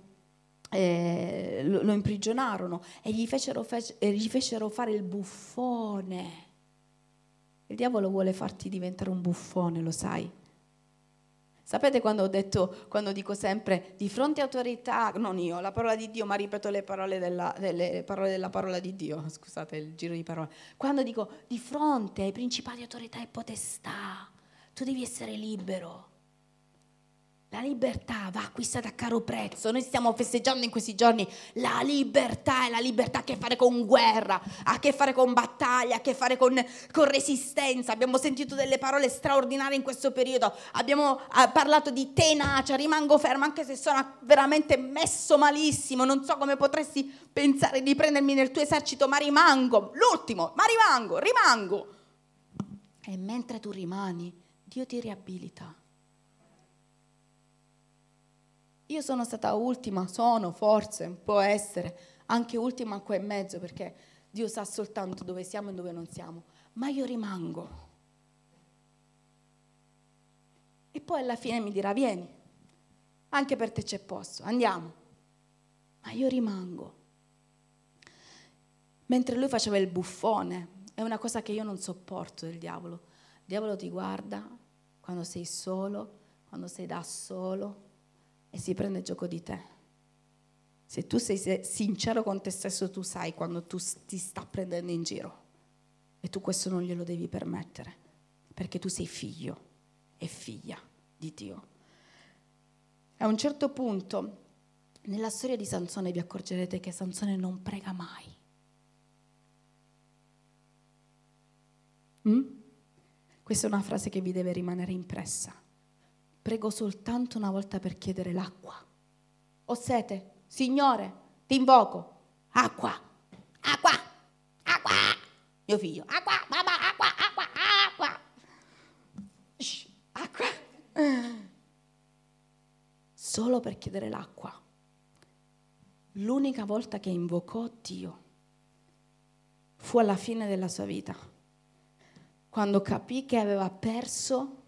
eh, lo, lo imprigionarono e gli fecero, fece, gli fecero fare il buffone. Il diavolo vuole farti diventare un buffone, lo sai? Sapete quando ho detto, quando dico sempre di fronte a autorità, non io, la parola di Dio, ma ripeto le parole della, delle parole della parola di Dio, scusate il giro di parole. Quando dico di fronte ai principali autorità e potestà, tu devi essere libero. La libertà va acquistata a caro prezzo. Noi stiamo festeggiando in questi giorni la libertà e la libertà ha a che fare con guerra, ha a che fare con battaglia, ha a che fare con, con resistenza. Abbiamo sentito delle parole straordinarie in questo periodo. Abbiamo ah, parlato di tenacia, rimango fermo anche se sono veramente messo malissimo. Non so come potresti pensare di prendermi nel tuo esercito, ma rimango. L'ultimo, ma rimango, rimango. E mentre tu rimani, Dio ti riabilita. Io sono stata ultima, sono forse, può essere, anche ultima qua e mezzo perché Dio sa soltanto dove siamo e dove non siamo, ma io rimango. E poi alla fine mi dirà vieni, anche per te c'è posto, andiamo. Ma io rimango. Mentre lui faceva il buffone, è una cosa che io non sopporto del diavolo. Il diavolo ti guarda quando sei solo, quando sei da solo, e si prende gioco di te. Se tu sei sincero con te stesso, tu sai quando tu ti sta prendendo in giro. E tu questo non glielo devi permettere, perché tu sei figlio e figlia di Dio. A un certo punto, nella storia di Sansone vi accorgerete che Sansone non prega mai. Mm? Questa è una frase che vi deve rimanere impressa prego soltanto una volta per chiedere l'acqua. Ho sete, Signore, ti invoco. Acqua, acqua, acqua. Mio figlio, acqua, mamma, acqua, acqua, acqua. Shh, acqua. Solo per chiedere l'acqua. L'unica volta che invocò Dio fu alla fine della sua vita, quando capì che aveva perso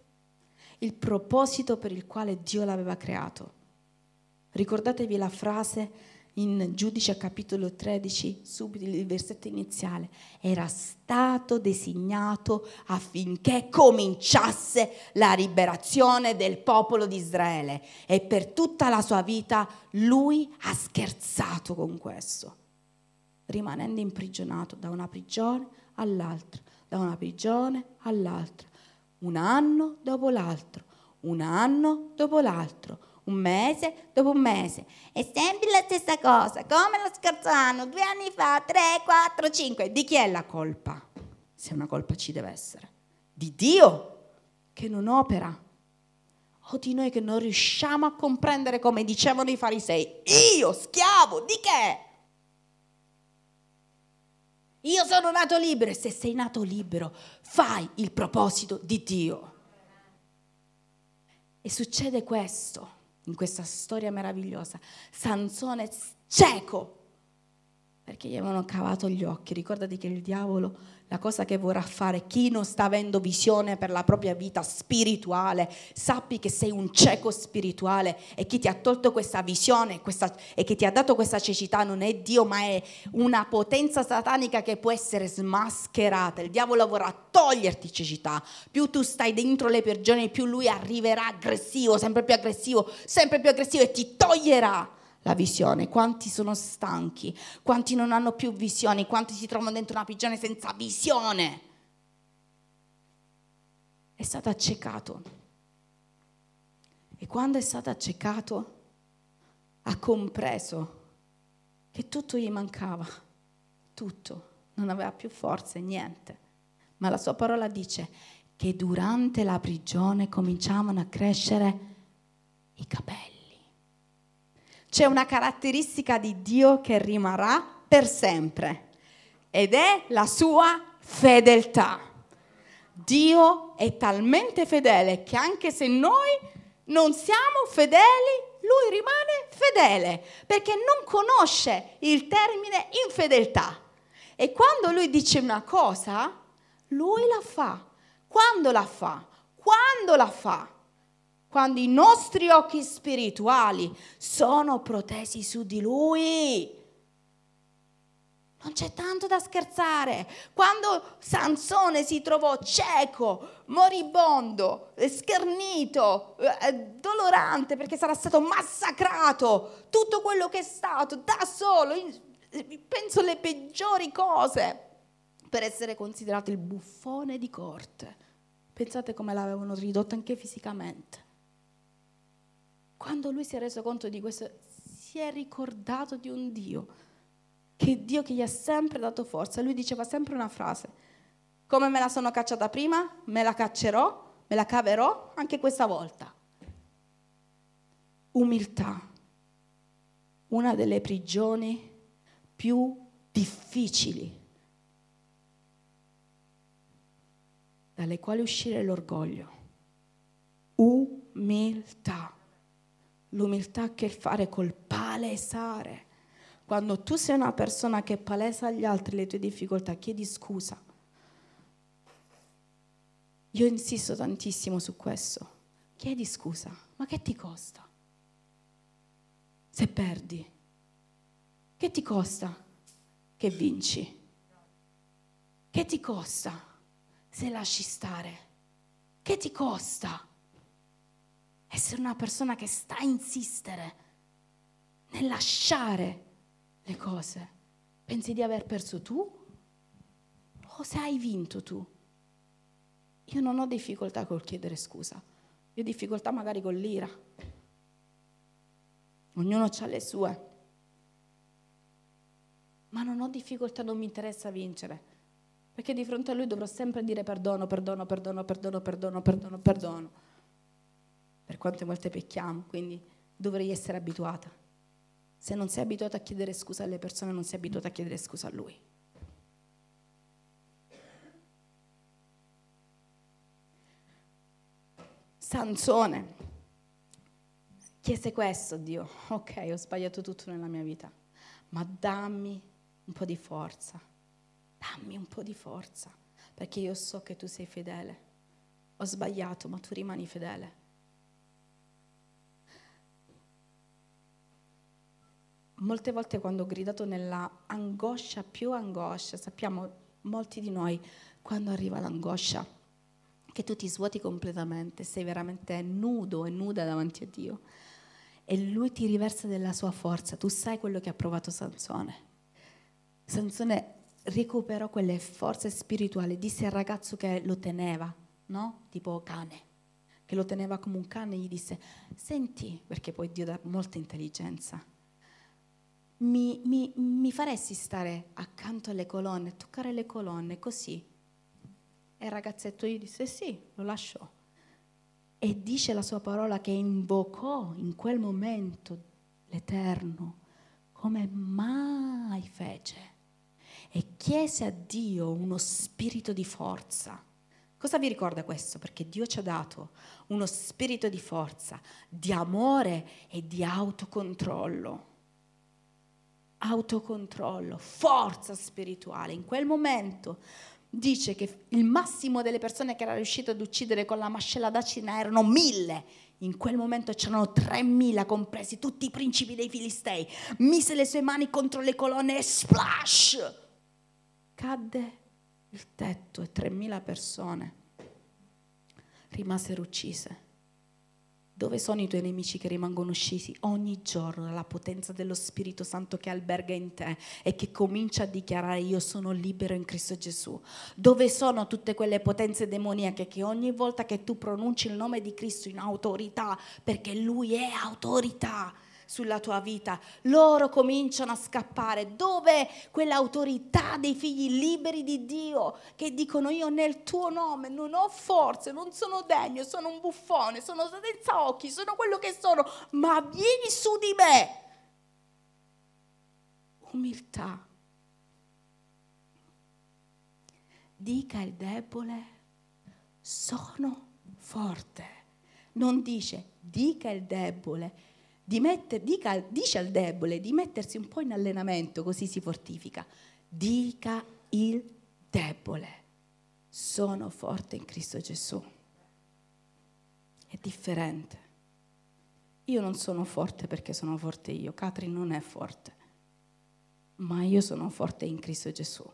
il proposito per il quale Dio l'aveva creato. Ricordatevi la frase in Giudice capitolo 13, subito il versetto iniziale, era stato designato affinché cominciasse la liberazione del popolo di Israele e per tutta la sua vita lui ha scherzato con questo, rimanendo imprigionato da una prigione all'altra, da una prigione all'altra un anno dopo l'altro, un anno dopo l'altro, un mese dopo un mese. È sempre la stessa cosa, come lo scorso anno, due anni fa, tre, quattro, cinque. Di chi è la colpa? Se una colpa ci deve essere. Di Dio che non opera. O di noi che non riusciamo a comprendere come dicevano i farisei. Io, schiavo, di che? Io sono nato libero e se sei nato libero fai il proposito di Dio. E succede questo in questa storia meravigliosa. Sansone cieco perché gli avevano cavato gli occhi. Ricordati che il diavolo la cosa che vorrà fare chi non sta avendo visione per la propria vita spirituale, sappi che sei un cieco spirituale e chi ti ha tolto questa visione questa, e che ti ha dato questa cecità non è Dio, ma è una potenza satanica che può essere smascherata. Il diavolo vorrà toglierti cecità. Più tu stai dentro le prigioni, più lui arriverà aggressivo, sempre più aggressivo, sempre più aggressivo e ti toglierà la visione, quanti sono stanchi, quanti non hanno più visioni, quanti si trovano dentro una prigione senza visione. È stato accecato. E quando è stato accecato ha compreso che tutto gli mancava, tutto, non aveva più forze, niente. Ma la sua parola dice che durante la prigione cominciavano a crescere i capelli. C'è una caratteristica di Dio che rimarrà per sempre ed è la sua fedeltà. Dio è talmente fedele che anche se noi non siamo fedeli, lui rimane fedele perché non conosce il termine infedeltà. E quando lui dice una cosa, lui la fa. Quando la fa? Quando la fa? Quando i nostri occhi spirituali sono protesi su di Lui. Non c'è tanto da scherzare. Quando Sansone si trovò cieco, moribondo, schernito, eh, dolorante perché sarà stato massacrato, tutto quello che è stato da solo, penso le peggiori cose per essere considerato il buffone di corte. Pensate come l'avevano ridotto anche fisicamente. Quando lui si è reso conto di questo, si è ricordato di un Dio, che Dio che gli ha sempre dato forza. Lui diceva sempre una frase, come me la sono cacciata prima, me la caccerò, me la caverò anche questa volta. Umiltà, una delle prigioni più difficili dalle quali uscire l'orgoglio. Umiltà. L'umiltà ha a che fare col palesare. Quando tu sei una persona che palesa agli altri le tue difficoltà, chiedi scusa. Io insisto tantissimo su questo. Chiedi scusa, ma che ti costa? Se perdi, che ti costa che vinci? Che ti costa? se lasci stare? Che ti costa? Essere una persona che sta a insistere nel lasciare le cose. Pensi di aver perso tu? O se hai vinto tu? Io non ho difficoltà col chiedere scusa, io ho difficoltà magari con l'ira. Ognuno ha le sue. Ma non ho difficoltà, non mi interessa vincere. Perché di fronte a lui dovrò sempre dire perdono, perdono, perdono, perdono, perdono, perdono, perdono. Per quante volte pecchiamo, quindi dovrei essere abituata. Se non sei abituata a chiedere scusa alle persone, non sei abituata a chiedere scusa a lui. Sansone chiese questo a Dio, ok, ho sbagliato tutto nella mia vita, ma dammi un po' di forza dammi un po' di forza, perché io so che tu sei fedele. Ho sbagliato, ma tu rimani fedele. Molte volte quando ho gridato nella angoscia, più angoscia, sappiamo molti di noi quando arriva l'angoscia, che tu ti svuoti completamente, sei veramente nudo e nuda davanti a Dio e lui ti riversa della sua forza. Tu sai quello che ha provato Sansone. Sansone recuperò quelle forze spirituali, disse al ragazzo che lo teneva, no? Tipo cane, che lo teneva come un cane, gli disse, senti, perché poi Dio dà molta intelligenza, mi, mi, mi faresti stare accanto alle colonne, toccare le colonne così? E il ragazzetto gli disse sì, lo lasciò. E dice la sua parola che invocò in quel momento l'Eterno come mai fece e chiese a Dio uno spirito di forza. Cosa vi ricorda questo? Perché Dio ci ha dato uno spirito di forza, di amore e di autocontrollo. Autocontrollo, forza spirituale. In quel momento dice che il massimo delle persone che era riuscito ad uccidere con la mascella d'acina erano mille. In quel momento c'erano tremila, compresi tutti i principi dei Filistei. Mise le sue mani contro le colonne e splash! cadde il tetto e 3.000 persone rimasero uccise. Dove sono i tuoi nemici che rimangono usciti ogni giorno dalla potenza dello Spirito Santo che alberga in te e che comincia a dichiarare io sono libero in Cristo Gesù? Dove sono tutte quelle potenze demoniache che ogni volta che tu pronunci il nome di Cristo in autorità, perché Lui è autorità, sulla tua vita, loro cominciano a scappare. Dove quell'autorità dei figli liberi di Dio che dicono io nel tuo nome non ho forze, non sono degno, sono un buffone, sono senza occhi, sono quello che sono, ma vieni su di me. Umiltà. Dica il debole, sono forte. Non dice, dica il debole, di metter, dica, dice al debole di mettersi un po' in allenamento così si fortifica. Dica il debole, sono forte in Cristo Gesù. È differente. Io non sono forte perché sono forte io, Catherine non è forte. ma io sono forte in Cristo Gesù.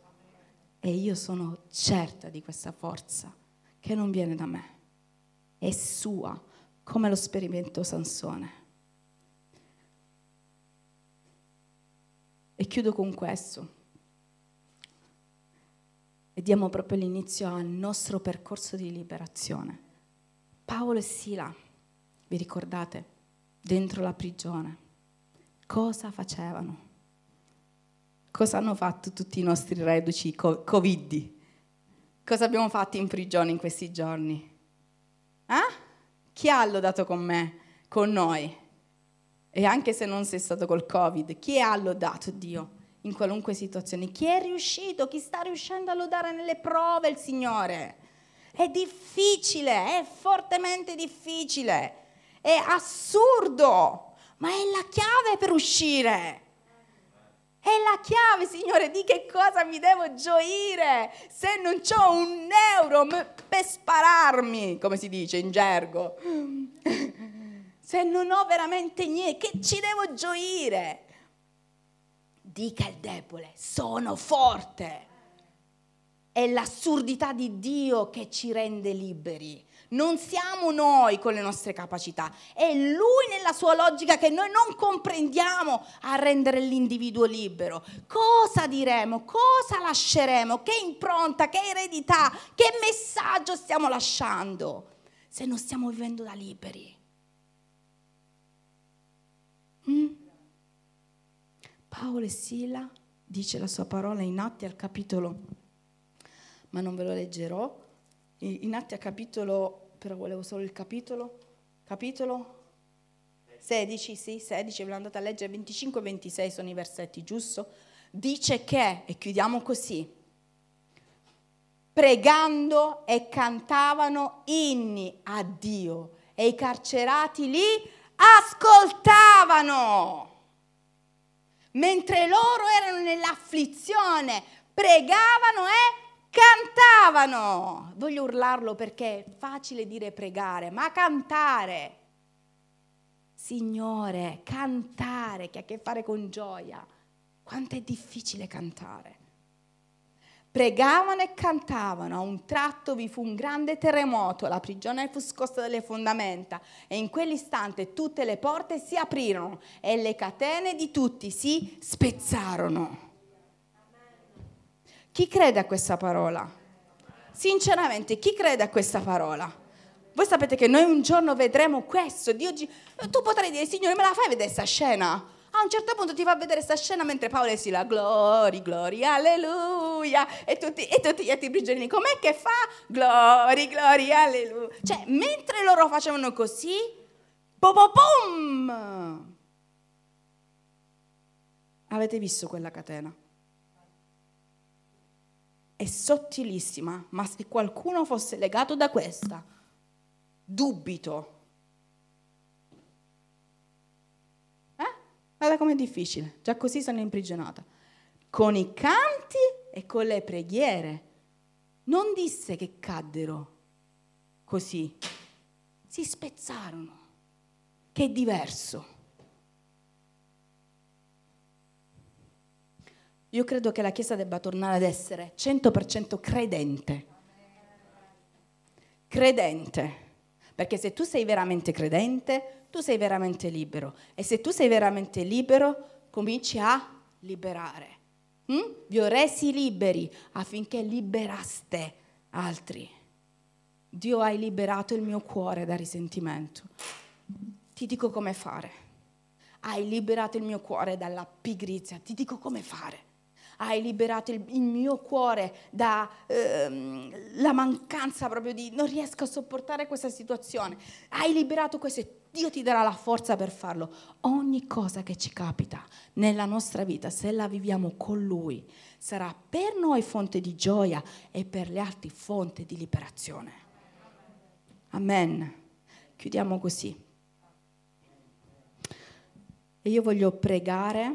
E io sono certa di questa forza che non viene da me, è sua, come lo sperimento Sansone. E chiudo con questo. E diamo proprio l'inizio al nostro percorso di liberazione. Paolo e Sila, vi ricordate, dentro la prigione, cosa facevano? Cosa hanno fatto tutti i nostri reduci Covid? Cosa abbiamo fatto in prigione in questi giorni? Eh? Chi ha lodato con me, con noi? E anche se non sei stato col Covid, chi ha lodato Dio in qualunque situazione? Chi è riuscito? Chi sta riuscendo a lodare nelle prove il Signore? È difficile, è fortemente difficile, è assurdo, ma è la chiave per uscire. È la chiave, Signore, di che cosa mi devo gioire se non ho un euro per spararmi, come si dice in gergo. Se non ho veramente niente, che ci devo gioire? Dica il debole, sono forte. È l'assurdità di Dio che ci rende liberi. Non siamo noi con le nostre capacità, è Lui nella sua logica che noi non comprendiamo a rendere l'individuo libero. Cosa diremo? Cosa lasceremo? Che impronta, che eredità, che messaggio stiamo lasciando se non stiamo vivendo da liberi? Mm? Paolo e Sila dice la sua parola in Atti al capitolo, ma non ve lo leggerò, in Atti al capitolo però volevo solo il capitolo, capitolo 16, sì, 16, ve lo andate a leggere, 25 e 26 sono i versetti, giusto? Dice che, e chiudiamo così, pregando e cantavano inni a Dio e i carcerati lì ascoltavano. Mentre loro erano nell'afflizione, pregavano e cantavano. Voglio urlarlo perché è facile dire pregare, ma cantare. Signore, cantare che ha a che fare con gioia. Quanto è difficile cantare. Pregavano e cantavano, a un tratto vi fu un grande terremoto, la prigione fu scossa dalle fondamenta e in quell'istante tutte le porte si aprirono e le catene di tutti si spezzarono. Chi crede a questa parola? Sinceramente, chi crede a questa parola? Voi sapete che noi un giorno vedremo questo. Dio, tu potrai dire, Signore, me la fai vedere questa scena? A un certo punto ti fa vedere questa scena mentre Paolo si la gloria, gloria, alleluia. E tutti, e tutti gli altri prigionieri, com'è che fa? Gloria, gloria, alleluia. Cioè, mentre loro facevano così, pom pom pom. Avete visto quella catena? è sottilissima, ma se qualcuno fosse legato da questa, dubito. Eh? Guarda com'è difficile, già così sono imprigionata. Con i canti e con le preghiere. Non disse che caddero così, si spezzarono, che è diverso. Io credo che la Chiesa debba tornare ad essere 100% credente. Credente. Perché se tu sei veramente credente, tu sei veramente libero. E se tu sei veramente libero, cominci a liberare. Mm? Vi ho resi liberi affinché liberaste altri. Dio hai liberato il mio cuore da risentimento. Ti dico come fare. Hai liberato il mio cuore dalla pigrizia. Ti dico come fare hai liberato il, il mio cuore dalla ehm, mancanza proprio di non riesco a sopportare questa situazione. Hai liberato questo e Dio ti darà la forza per farlo. Ogni cosa che ci capita nella nostra vita, se la viviamo con Lui, sarà per noi fonte di gioia e per gli altri fonte di liberazione. Amen. Chiudiamo così. E io voglio pregare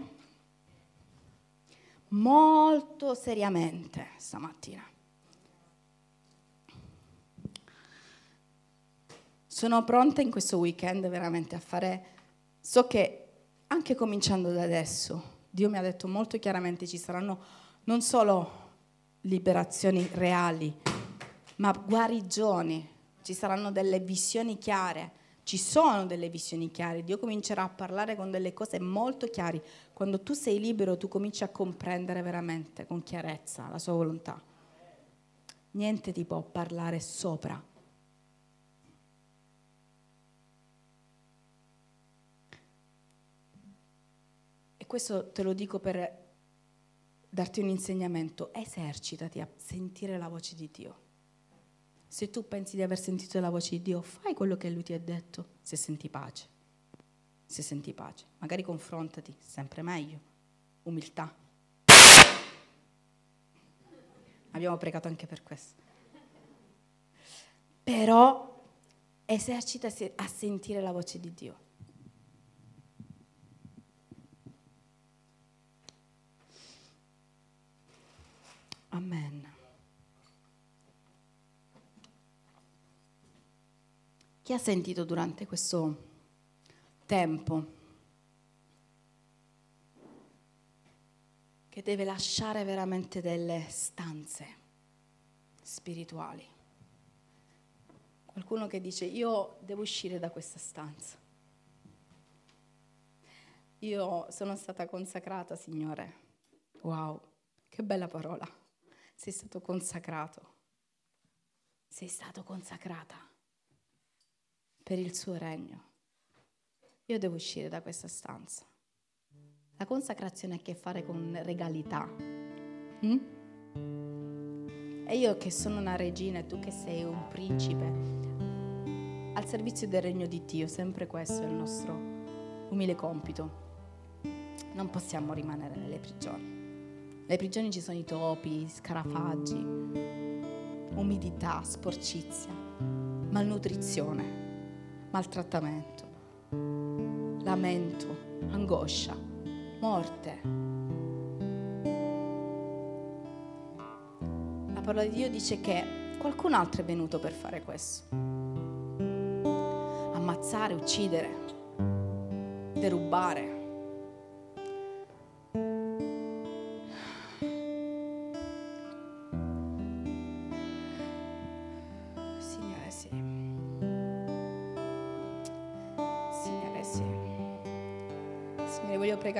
molto seriamente stamattina. Sono pronta in questo weekend veramente a fare, so che anche cominciando da adesso, Dio mi ha detto molto chiaramente ci saranno non solo liberazioni reali, ma guarigioni, ci saranno delle visioni chiare, ci sono delle visioni chiare, Dio comincerà a parlare con delle cose molto chiare. Quando tu sei libero tu cominci a comprendere veramente con chiarezza la sua volontà. Niente ti può parlare sopra. Questo te lo dico per darti un insegnamento, esercitati a sentire la voce di Dio. Se tu pensi di aver sentito la voce di Dio, fai quello che Lui ti ha detto, se senti pace. Se senti pace, magari confrontati, sempre meglio. Umiltà. Abbiamo pregato anche per questo. Però esercita a sentire la voce di Dio. Amen. Chi ha sentito durante questo tempo che deve lasciare veramente delle stanze spirituali? Qualcuno che dice io devo uscire da questa stanza. Io sono stata consacrata, Signore. Wow, che bella parola sei stato consacrato, sei stato consacrata per il suo regno. Io devo uscire da questa stanza. La consacrazione ha a che fare con regalità. Mm? E io che sono una regina e tu che sei un principe, al servizio del regno di Dio, sempre questo è il nostro umile compito. Non possiamo rimanere nelle prigioni. Nelle prigioni ci sono i topi, scarafaggi, umidità, sporcizia, malnutrizione, maltrattamento, lamento, angoscia, morte. La parola di Dio dice che qualcun altro è venuto per fare questo. Ammazzare, uccidere, derubare.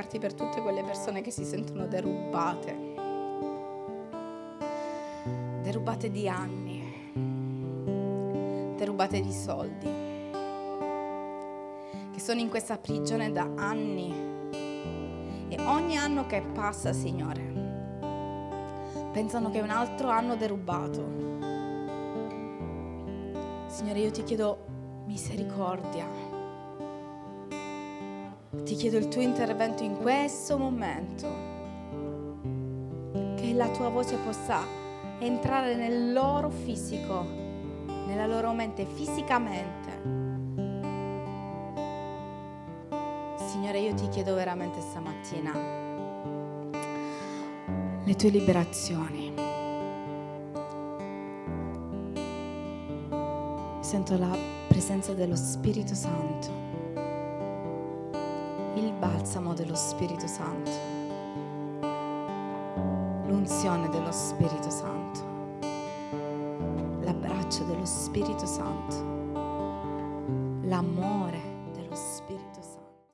Pregarti per tutte quelle persone che si sentono derubate, derubate di anni, derubate di soldi, che sono in questa prigione da anni. E ogni anno che passa, Signore, pensano che un altro anno derubato. Signore, io ti chiedo misericordia ti chiedo il tuo intervento in questo momento, che la tua voce possa entrare nel loro fisico, nella loro mente fisicamente. Signore, io ti chiedo veramente stamattina le tue liberazioni. Sento la presenza dello Spirito Santo balsamo dello Spirito Santo, l'unzione dello Spirito Santo, l'abbraccio dello Spirito Santo, l'amore